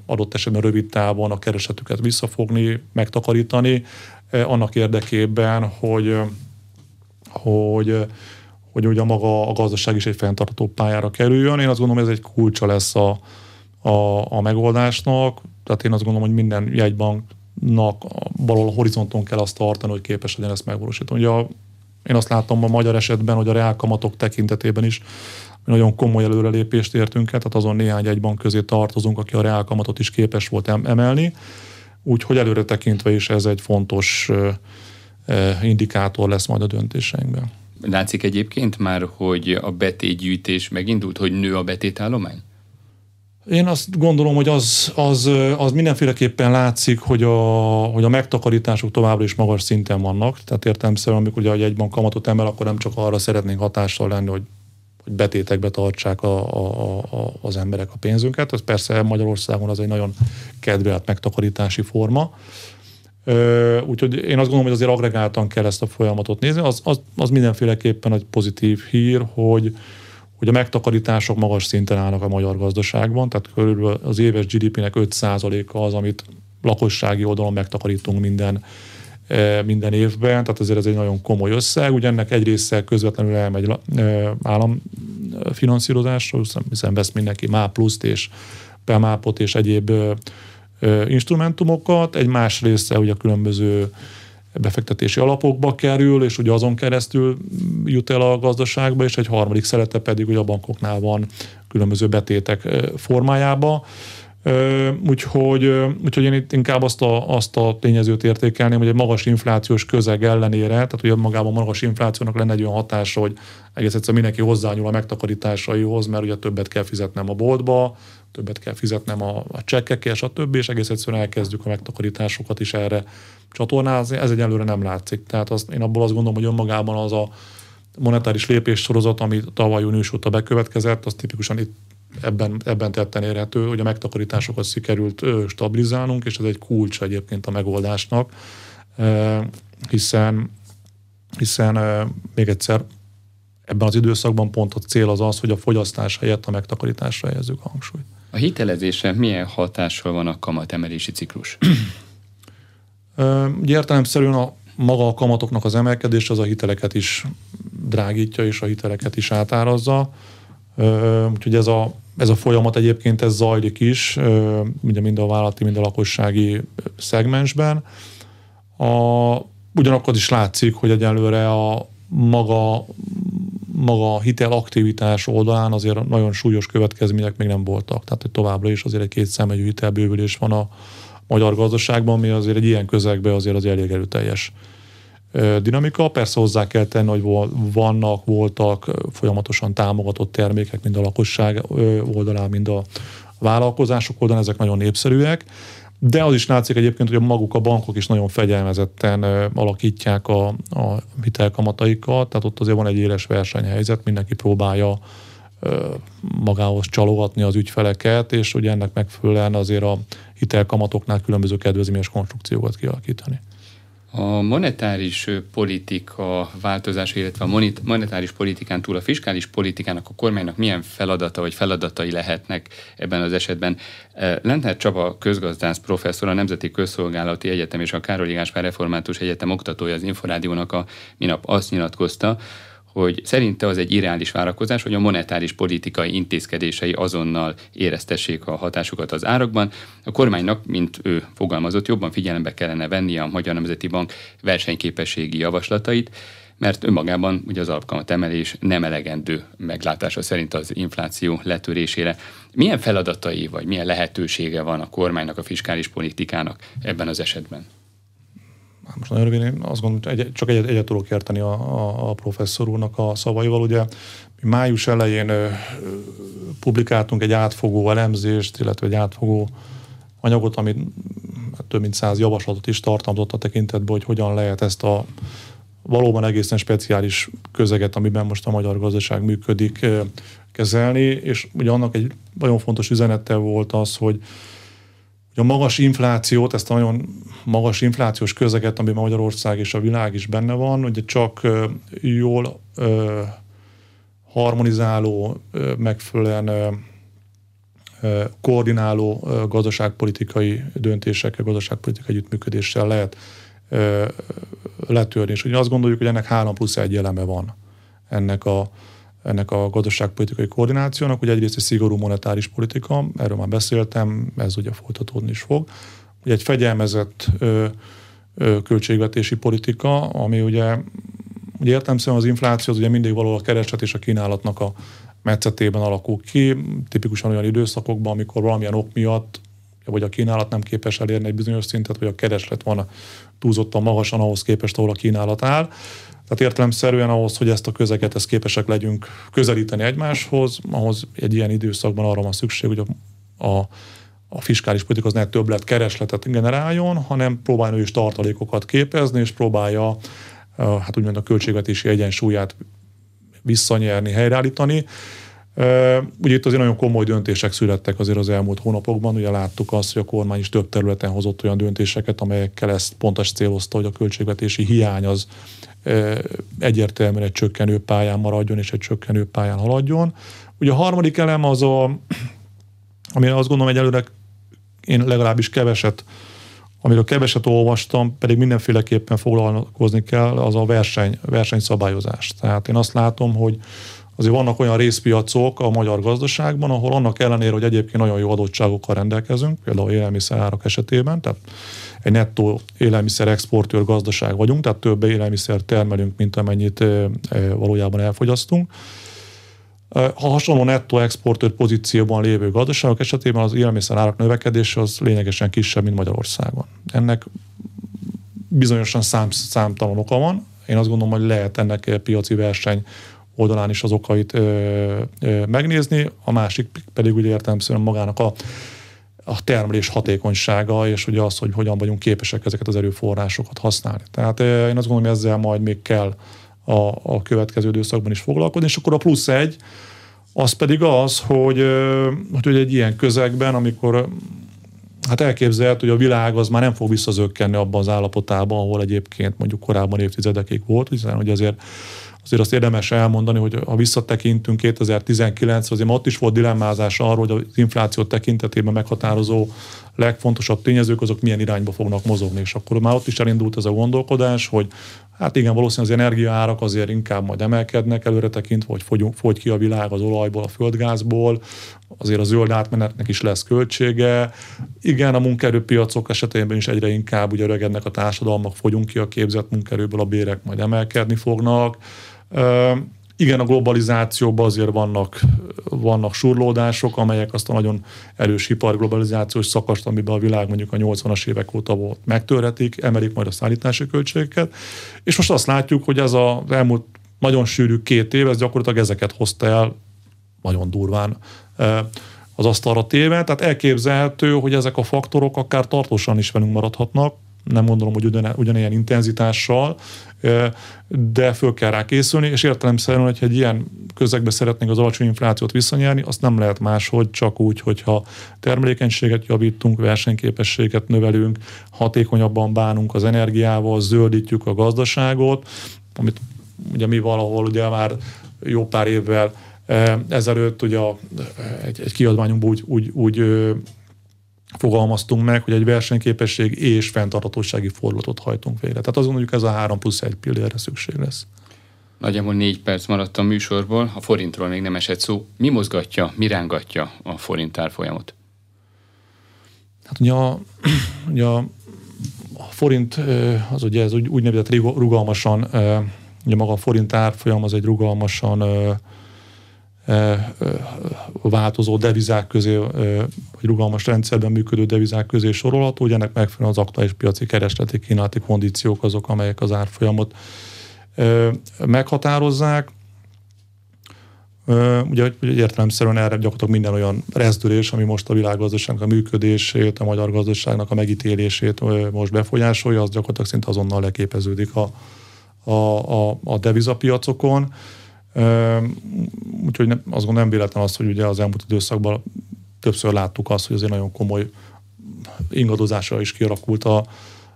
adott esetben rövid távon a keresetüket visszafogni, megtakarítani, annak érdekében, hogy, hogy, hogy ugye maga a gazdaság is egy fenntartható pályára kerüljön. Én azt gondolom, ez egy kulcsa lesz a, a, a megoldásnak, tehát én azt gondolom, hogy minden jegybanknak valahol horizonton kell azt tartani, hogy képes legyen ezt megvalósítani. Ugye a én azt látom a magyar esetben, hogy a reálkamatok tekintetében is nagyon komoly előrelépést értünk el, tehát azon néhány egyban közé tartozunk, aki a reálkamatot is képes volt emelni, úgyhogy előre tekintve is ez egy fontos indikátor lesz majd a döntéseinkben. Látszik egyébként már, hogy a betétgyűjtés megindult, hogy nő a betétállomány? Én azt gondolom, hogy az, az, az mindenféleképpen látszik, hogy a, hogy a megtakarítások továbbra is magas szinten vannak. Tehát értelemszerűen, amikor ugye egy bank kamatot emel, akkor nem csak arra szeretnénk hatással lenni, hogy, hogy betétekbe tartsák a, a, a, az emberek a pénzünket. Ez persze Magyarországon az egy nagyon kedvelt megtakarítási forma. Úgyhogy én azt gondolom, hogy azért agregáltan kell ezt a folyamatot nézni. Az, az, az mindenféleképpen egy pozitív hír, hogy, hogy a megtakarítások magas szinten állnak a magyar gazdaságban, tehát körülbelül az éves GDP-nek 5%-a az, amit lakossági oldalon megtakarítunk minden, e, minden évben, tehát ezért ez egy nagyon komoly összeg. Ugye ennek egy része közvetlenül elmegy e, államfinanszírozásra, hiszen vesz mindenki MÁ pluszt és PEMÁPot és egyéb e, instrumentumokat, egy más része ugye a különböző befektetési alapokba kerül, és ugye azon keresztül jut el a gazdaságba, és egy harmadik szelete pedig ugye a bankoknál van különböző betétek formájába. Úgyhogy, úgyhogy én itt inkább azt a, azt a tényezőt értékelném, hogy egy magas inflációs közeg ellenére, tehát hogy magában magas inflációnak lenne egy olyan hatása, hogy egész egyszerűen mindenki hozzányúl a megtakarításaihoz, mert ugye többet kell fizetnem a boltba, többet kell fizetnem a, a csekkekkel, stb. és egész egyszerűen elkezdjük a megtakarításokat is erre csatornázni. Ez egyelőre nem látszik. Tehát azt, én abból azt gondolom, hogy önmagában az a monetáris lépés sorozat, ami tavaly június óta bekövetkezett, az tipikusan itt ebben, ebben tetten érhető, hogy a megtakarításokat sikerült stabilizálnunk, és ez egy kulcs egyébként a megoldásnak, hiszen, hiszen még egyszer ebben az időszakban pont a cél az az, hogy a fogyasztás helyett a megtakarításra helyezzük a hangsúlyt. A hitelezése milyen hatással van a kamatemelési ciklus? <clears throat> Ugye értelemszerűen a maga a kamatoknak az emelkedés az a hiteleket is drágítja, és a hiteleket is átárazza. Úgyhogy ez a, ez a folyamat egyébként ez zajlik is, mind, mind a vállalati, mind a lakossági szegmensben. A, ugyanakkor is látszik, hogy egyelőre a maga, maga a hitel aktivitás oldalán azért nagyon súlyos következmények még nem voltak. Tehát, hogy továbbra is azért egy két számegyű hitelbővülés van a magyar gazdaságban, ami azért egy ilyen közegben azért az elég erőteljes dinamika. Persze hozzá kell tenni, hogy vannak, voltak folyamatosan támogatott termékek, mind a lakosság oldalán, mind a vállalkozások oldalán, ezek nagyon népszerűek. De az is látszik egyébként, hogy a maguk a bankok is nagyon fegyelmezetten alakítják a, a hitelkamataikat, tehát ott azért van egy éles versenyhelyzet, mindenki próbálja magához csalogatni az ügyfeleket, és ugye ennek megfelelően azért a hitelkamatoknál különböző kedvezményes konstrukciókat kialakítani. A monetáris politika változása, illetve a monetáris politikán túl a fiskális politikának, a kormánynak milyen feladata vagy feladatai lehetnek ebben az esetben? Lentner Csaba közgazdász professzor, a Nemzeti Közszolgálati Egyetem és a Károli Gáspár Református Egyetem oktatója az Inforádiónak a minap azt nyilatkozta, hogy szerinte az egy irreális várakozás, hogy a monetáris politikai intézkedései azonnal éreztessék a hatásukat az árakban. A kormánynak, mint ő fogalmazott, jobban figyelembe kellene venni a Magyar Nemzeti Bank versenyképességi javaslatait, mert önmagában ugye az alapkamat emelés nem elegendő meglátása szerint az infláció letörésére. Milyen feladatai vagy milyen lehetősége van a kormánynak, a fiskális politikának ebben az esetben? Most nagyon röviden, én azt gondolom, hogy csak egyet, egyet tudok érteni a, a, a professzor úrnak a szavaival. Ugye május elején ö, publikáltunk egy átfogó elemzést, illetve egy átfogó anyagot, ami több mint száz javaslatot is tartalmazott a tekintetben, hogy hogyan lehet ezt a valóban egészen speciális közeget, amiben most a magyar gazdaság működik, kezelni, és ugye annak egy nagyon fontos üzenete volt az, hogy a magas inflációt, ezt a nagyon magas inflációs közeget, amiben Magyarország és a világ is benne van, ugye csak jól harmonizáló, megfelelően koordináló gazdaságpolitikai döntésekkel, gazdaságpolitikai együttműködéssel lehet letörni. És ugye azt gondoljuk, hogy ennek három plusz egy eleme van ennek a ennek a gazdaságpolitikai koordinációnak, hogy egyrészt egy szigorú monetáris politika, erről már beszéltem, ez ugye folytatódni is fog, hogy egy fegyelmezett ö, ö, költségvetési politika, ami ugye, ugye értelmszerűen az infláció az ugye mindig való a kereslet és a kínálatnak a metszetében alakul ki, tipikusan olyan időszakokban, amikor valamilyen ok miatt vagy a kínálat nem képes elérni egy bizonyos szintet, vagy a kereslet van túlzottan magasan ahhoz képest, ahol a kínálat áll. Tehát értelemszerűen ahhoz, hogy ezt a közeget ezt képesek legyünk közelíteni egymáshoz, ahhoz egy ilyen időszakban arra van szükség, hogy a, a, a fiskális politika az ne többlet keresletet generáljon, hanem próbálja ő is tartalékokat képezni, és próbálja hát úgymond a költségvetési egyensúlyát visszanyerni, helyreállítani. Ugye itt azért nagyon komoly döntések születtek azért az elmúlt hónapokban. Ugye láttuk azt, hogy a kormány is több területen hozott olyan döntéseket, amelyekkel ezt pontos célozta, hogy a költségvetési hiány az egyértelműen egy csökkenő pályán maradjon, és egy csökkenő pályán haladjon. Ugye a harmadik elem az a, ami azt gondolom egyelőre én legalábbis keveset, amiről keveset olvastam, pedig mindenféleképpen foglalkozni kell, az a verseny, versenyszabályozás. Tehát én azt látom, hogy azért vannak olyan részpiacok a magyar gazdaságban, ahol annak ellenére, hogy egyébként nagyon jó adottságokkal rendelkezünk, például élelmiszerárak esetében, tehát egy nettó élelmiszer exportőr gazdaság vagyunk, tehát több élelmiszer termelünk, mint amennyit valójában elfogyasztunk. Ha hasonló nettó exportőr pozícióban lévő gazdaságok esetében az élelmiszer árak növekedése az lényegesen kisebb, mint Magyarországon. Ennek bizonyosan szám, számtalan oka van. Én azt gondolom, hogy lehet ennek piaci verseny oldalán is az okait ö, ö, megnézni, a másik pedig ugye értelemszerűen magának a, a termelés hatékonysága, és ugye az, hogy hogyan vagyunk képesek ezeket az erőforrásokat használni. Tehát ö, én azt gondolom, hogy ezzel majd még kell a, a következő időszakban is foglalkozni, és akkor a plusz egy, az pedig az, hogy, hogy egy ilyen közegben, amikor hát elképzelhető, hogy a világ az már nem fog visszazökkenni abban az állapotában, ahol egyébként mondjuk korábban évtizedekig volt, hiszen hogy azért azért azt érdemes elmondani, hogy ha visszatekintünk 2019 azért ott is volt dilemmázás arról, hogy az infláció tekintetében meghatározó legfontosabb tényezők azok milyen irányba fognak mozogni, és akkor már ott is elindult ez a gondolkodás, hogy hát igen, valószínűleg az energiaárak azért inkább majd emelkednek előre tekintve, hogy fogy, fogy ki a világ az olajból, a földgázból, azért a zöld átmenetnek is lesz költsége. Igen, a munkaerőpiacok esetében is egyre inkább ugye öregednek a társadalmak, fogyunk ki a képzett munkaerőből, a bérek majd emelkedni fognak. Igen, a globalizációban azért vannak, vannak surlódások, amelyek azt a nagyon erős iparglobalizációs szakaszt, amiben a világ mondjuk a 80-as évek óta volt, megtörhetik, emelik majd a szállítási költségeket. És most azt látjuk, hogy ez az elmúlt nagyon sűrű két év, ez gyakorlatilag ezeket hozta el nagyon durván az asztalra téve. Tehát elképzelhető, hogy ezek a faktorok akár tartósan is velünk maradhatnak, nem gondolom, hogy ugyan, ugyanilyen intenzitással, de föl kell rá készülni, és értelemszerűen, hogyha egy ilyen közegbe szeretnénk az alacsony inflációt visszanyerni, azt nem lehet máshogy, csak úgy, hogyha termelékenységet javítunk, versenyképességet növelünk, hatékonyabban bánunk az energiával, zöldítjük a gazdaságot, amit ugye mi valahol ugye már jó pár évvel ezelőtt ugye egy, egy kiadványunkban úgy, úgy, úgy fogalmaztunk meg, hogy egy versenyképesség és fenntartatósági fordulatot hajtunk végre. Tehát azt gondoljuk, ez a 3 plusz 1 pillérre szükség lesz. Nagyjából négy perc maradt a műsorból, a forintról még nem esett szó. Mi mozgatja, mi rángatja a forint árfolyamot? Hát ugye a, <clears throat> ugye a, a forint az ugye ez úgy, úgynevezett rugalmasan, ugye maga a forint árfolyam az egy rugalmasan változó devizák közé, vagy rugalmas rendszerben működő devizák közé sorolható, ugye ennek megfelelően az aktuális piaci keresleti kínálati kondíciók azok, amelyek az árfolyamot meghatározzák. Ugye értelemszerűen erre gyakorlatilag minden olyan rezdülés, ami most a világgazdaságnak a működését, a magyar gazdaságnak a megítélését most befolyásolja, az gyakorlatilag szinte azonnal leképeződik a, a, a, a devizapiacokon. Úgyhogy nem, azt gondolom nem véletlen az, hogy ugye az elmúlt időszakban többször láttuk azt, hogy azért nagyon komoly ingadozásra is kialakult a,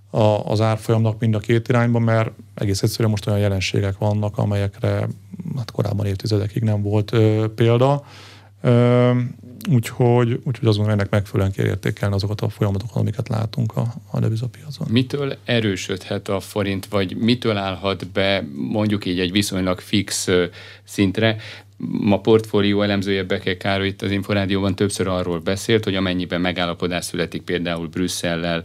a, az árfolyamnak mind a két irányban, mert egész egyszerűen most olyan jelenségek vannak, amelyekre hát korábban évtizedekig nem volt ö, példa. Ö, Úgyhogy, úgyhogy azt gondolom, ennek megfelelően kell értékelni azokat a folyamatokat, amiket látunk a, a devizapiacon. Mitől erősödhet a forint, vagy mitől állhat be mondjuk így egy viszonylag fix szintre? Ma portfólió elemzője Beke Károly itt az Inforádióban többször arról beszélt, hogy amennyiben megállapodás születik például Brüsszellel,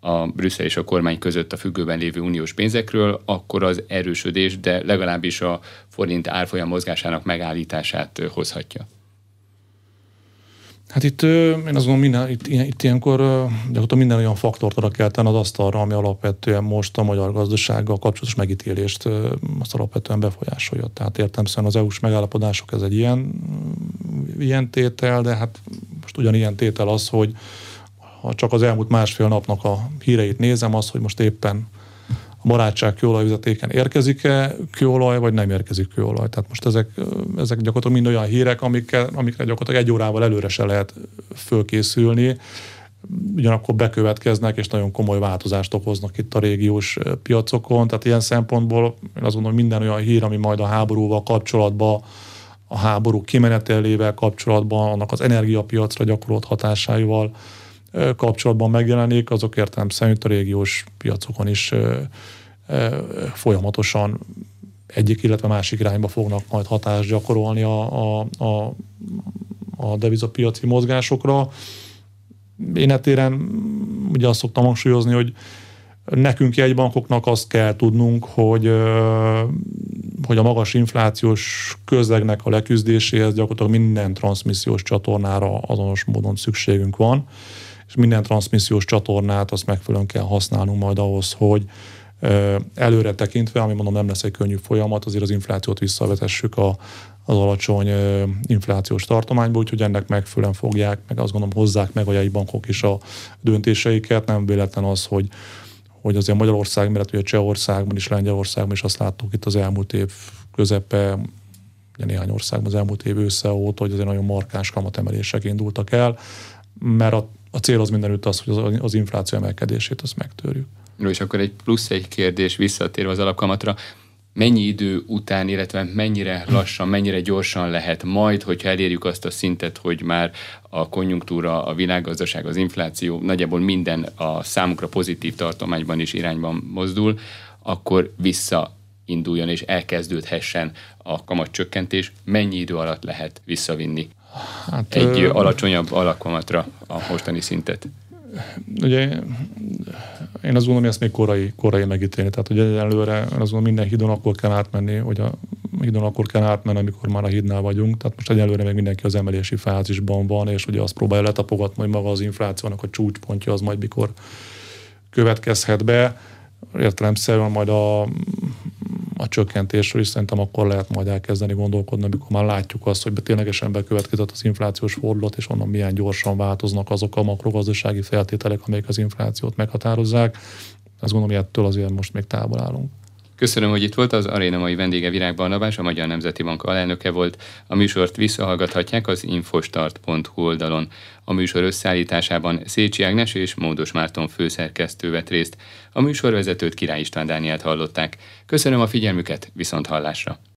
a Brüsszel és a kormány között a függőben lévő uniós pénzekről, akkor az erősödés, de legalábbis a forint árfolyam mozgásának megállítását hozhatja. Hát itt én azt gondolom, minden, itt, itt ilyenkor gyakorlatilag minden olyan faktort oda kell tenni az asztalra, ami alapvetően most a magyar gazdasággal kapcsolatos megítélést azt alapvetően befolyásolja. Tehát értem szerint az EU-s megállapodások ez egy ilyen, ilyen tétel, de hát most ugyanilyen tétel az, hogy ha csak az elmúlt másfél napnak a híreit nézem, az, hogy most éppen a barátság kőolajvezetéken érkezik-e kőolaj, vagy nem érkezik kőolaj. Tehát most ezek, ezek gyakorlatilag mind olyan hírek, amikkel, amikre gyakorlatilag egy órával előre se lehet fölkészülni, ugyanakkor bekövetkeznek, és nagyon komoly változást okoznak itt a régiós piacokon. Tehát ilyen szempontból én azt gondolom, minden olyan hír, ami majd a háborúval kapcsolatban, a háború kimenetelével kapcsolatban, annak az energiapiacra gyakorolt hatásáival kapcsolatban megjelenik, azok értelem szerint a régiós piacokon is folyamatosan egyik, illetve másik irányba fognak majd hatást gyakorolni a, a, a, a devizapiaci mozgásokra. Én etéren ugye azt szoktam hangsúlyozni, hogy nekünk jegybankoknak azt kell tudnunk, hogy hogy a magas inflációs közegnek a leküzdéséhez gyakorlatilag minden transmissziós csatornára azonos módon szükségünk van, és minden transmissziós csatornát azt megfelelően kell használnunk majd ahhoz, hogy előre tekintve, ami mondom nem lesz egy könnyű folyamat, azért az inflációt visszavetessük a, az alacsony inflációs tartományba, úgyhogy ennek megfelelően fogják, meg azt gondolom hozzák meg a bankok is a döntéseiket. Nem véletlen az, hogy hogy azért Magyarország, mert ugye Csehországban is, Lengyelországban is azt láttuk itt az elmúlt év közepe, ugye néhány országban az elmúlt év ősze óta, hogy azért nagyon markáns kamatemelések indultak el, mert a, a cél az mindenütt az, hogy az, az infláció emelkedését azt megtörjük. És akkor egy plusz egy kérdés visszatérve az alapkamatra. Mennyi idő után, illetve mennyire lassan, mennyire gyorsan lehet majd, hogyha elérjük azt a szintet, hogy már a konjunktúra, a világgazdaság, az infláció, nagyjából minden a számukra pozitív tartományban is irányban mozdul, akkor vissza induljon és elkezdődhessen a kamatcsökkentés, mennyi idő alatt lehet visszavinni hát, egy ö... alacsonyabb alakkamatra a mostani szintet? Ugye én azt gondolom, hogy ezt még korai, korai megítélni. Tehát, hogy előre azt gondolom, minden hídon akkor kell átmenni, hogy a hídon akkor kell átmenni, amikor már a hídnál vagyunk. Tehát most egyelőre még mindenki az emelési fázisban van, és ugye azt próbálja letapogatni, hogy maga az inflációnak a csúcspontja az majd mikor következhet be. Értelemszerűen majd a a csökkentésről is szerintem akkor lehet majd elkezdeni gondolkodni, amikor már látjuk azt, hogy ténylegesen bekövetkezett az inflációs fordulat, és onnan milyen gyorsan változnak azok a makrogazdasági feltételek, amelyek az inflációt meghatározzák. Azt gondolom, hogy ettől azért most még távol állunk. Köszönöm, hogy itt volt az aréna mai vendége Virág Barnabás, a Magyar Nemzeti Bank alelnöke volt. A műsort visszahallgathatják az infostart.hu oldalon. A műsor összeállításában Szécsi Ágnes és Módos Márton főszerkesztő vett részt. A műsorvezetőt Király István Dánielt hallották. Köszönöm a figyelmüket, viszont hallásra!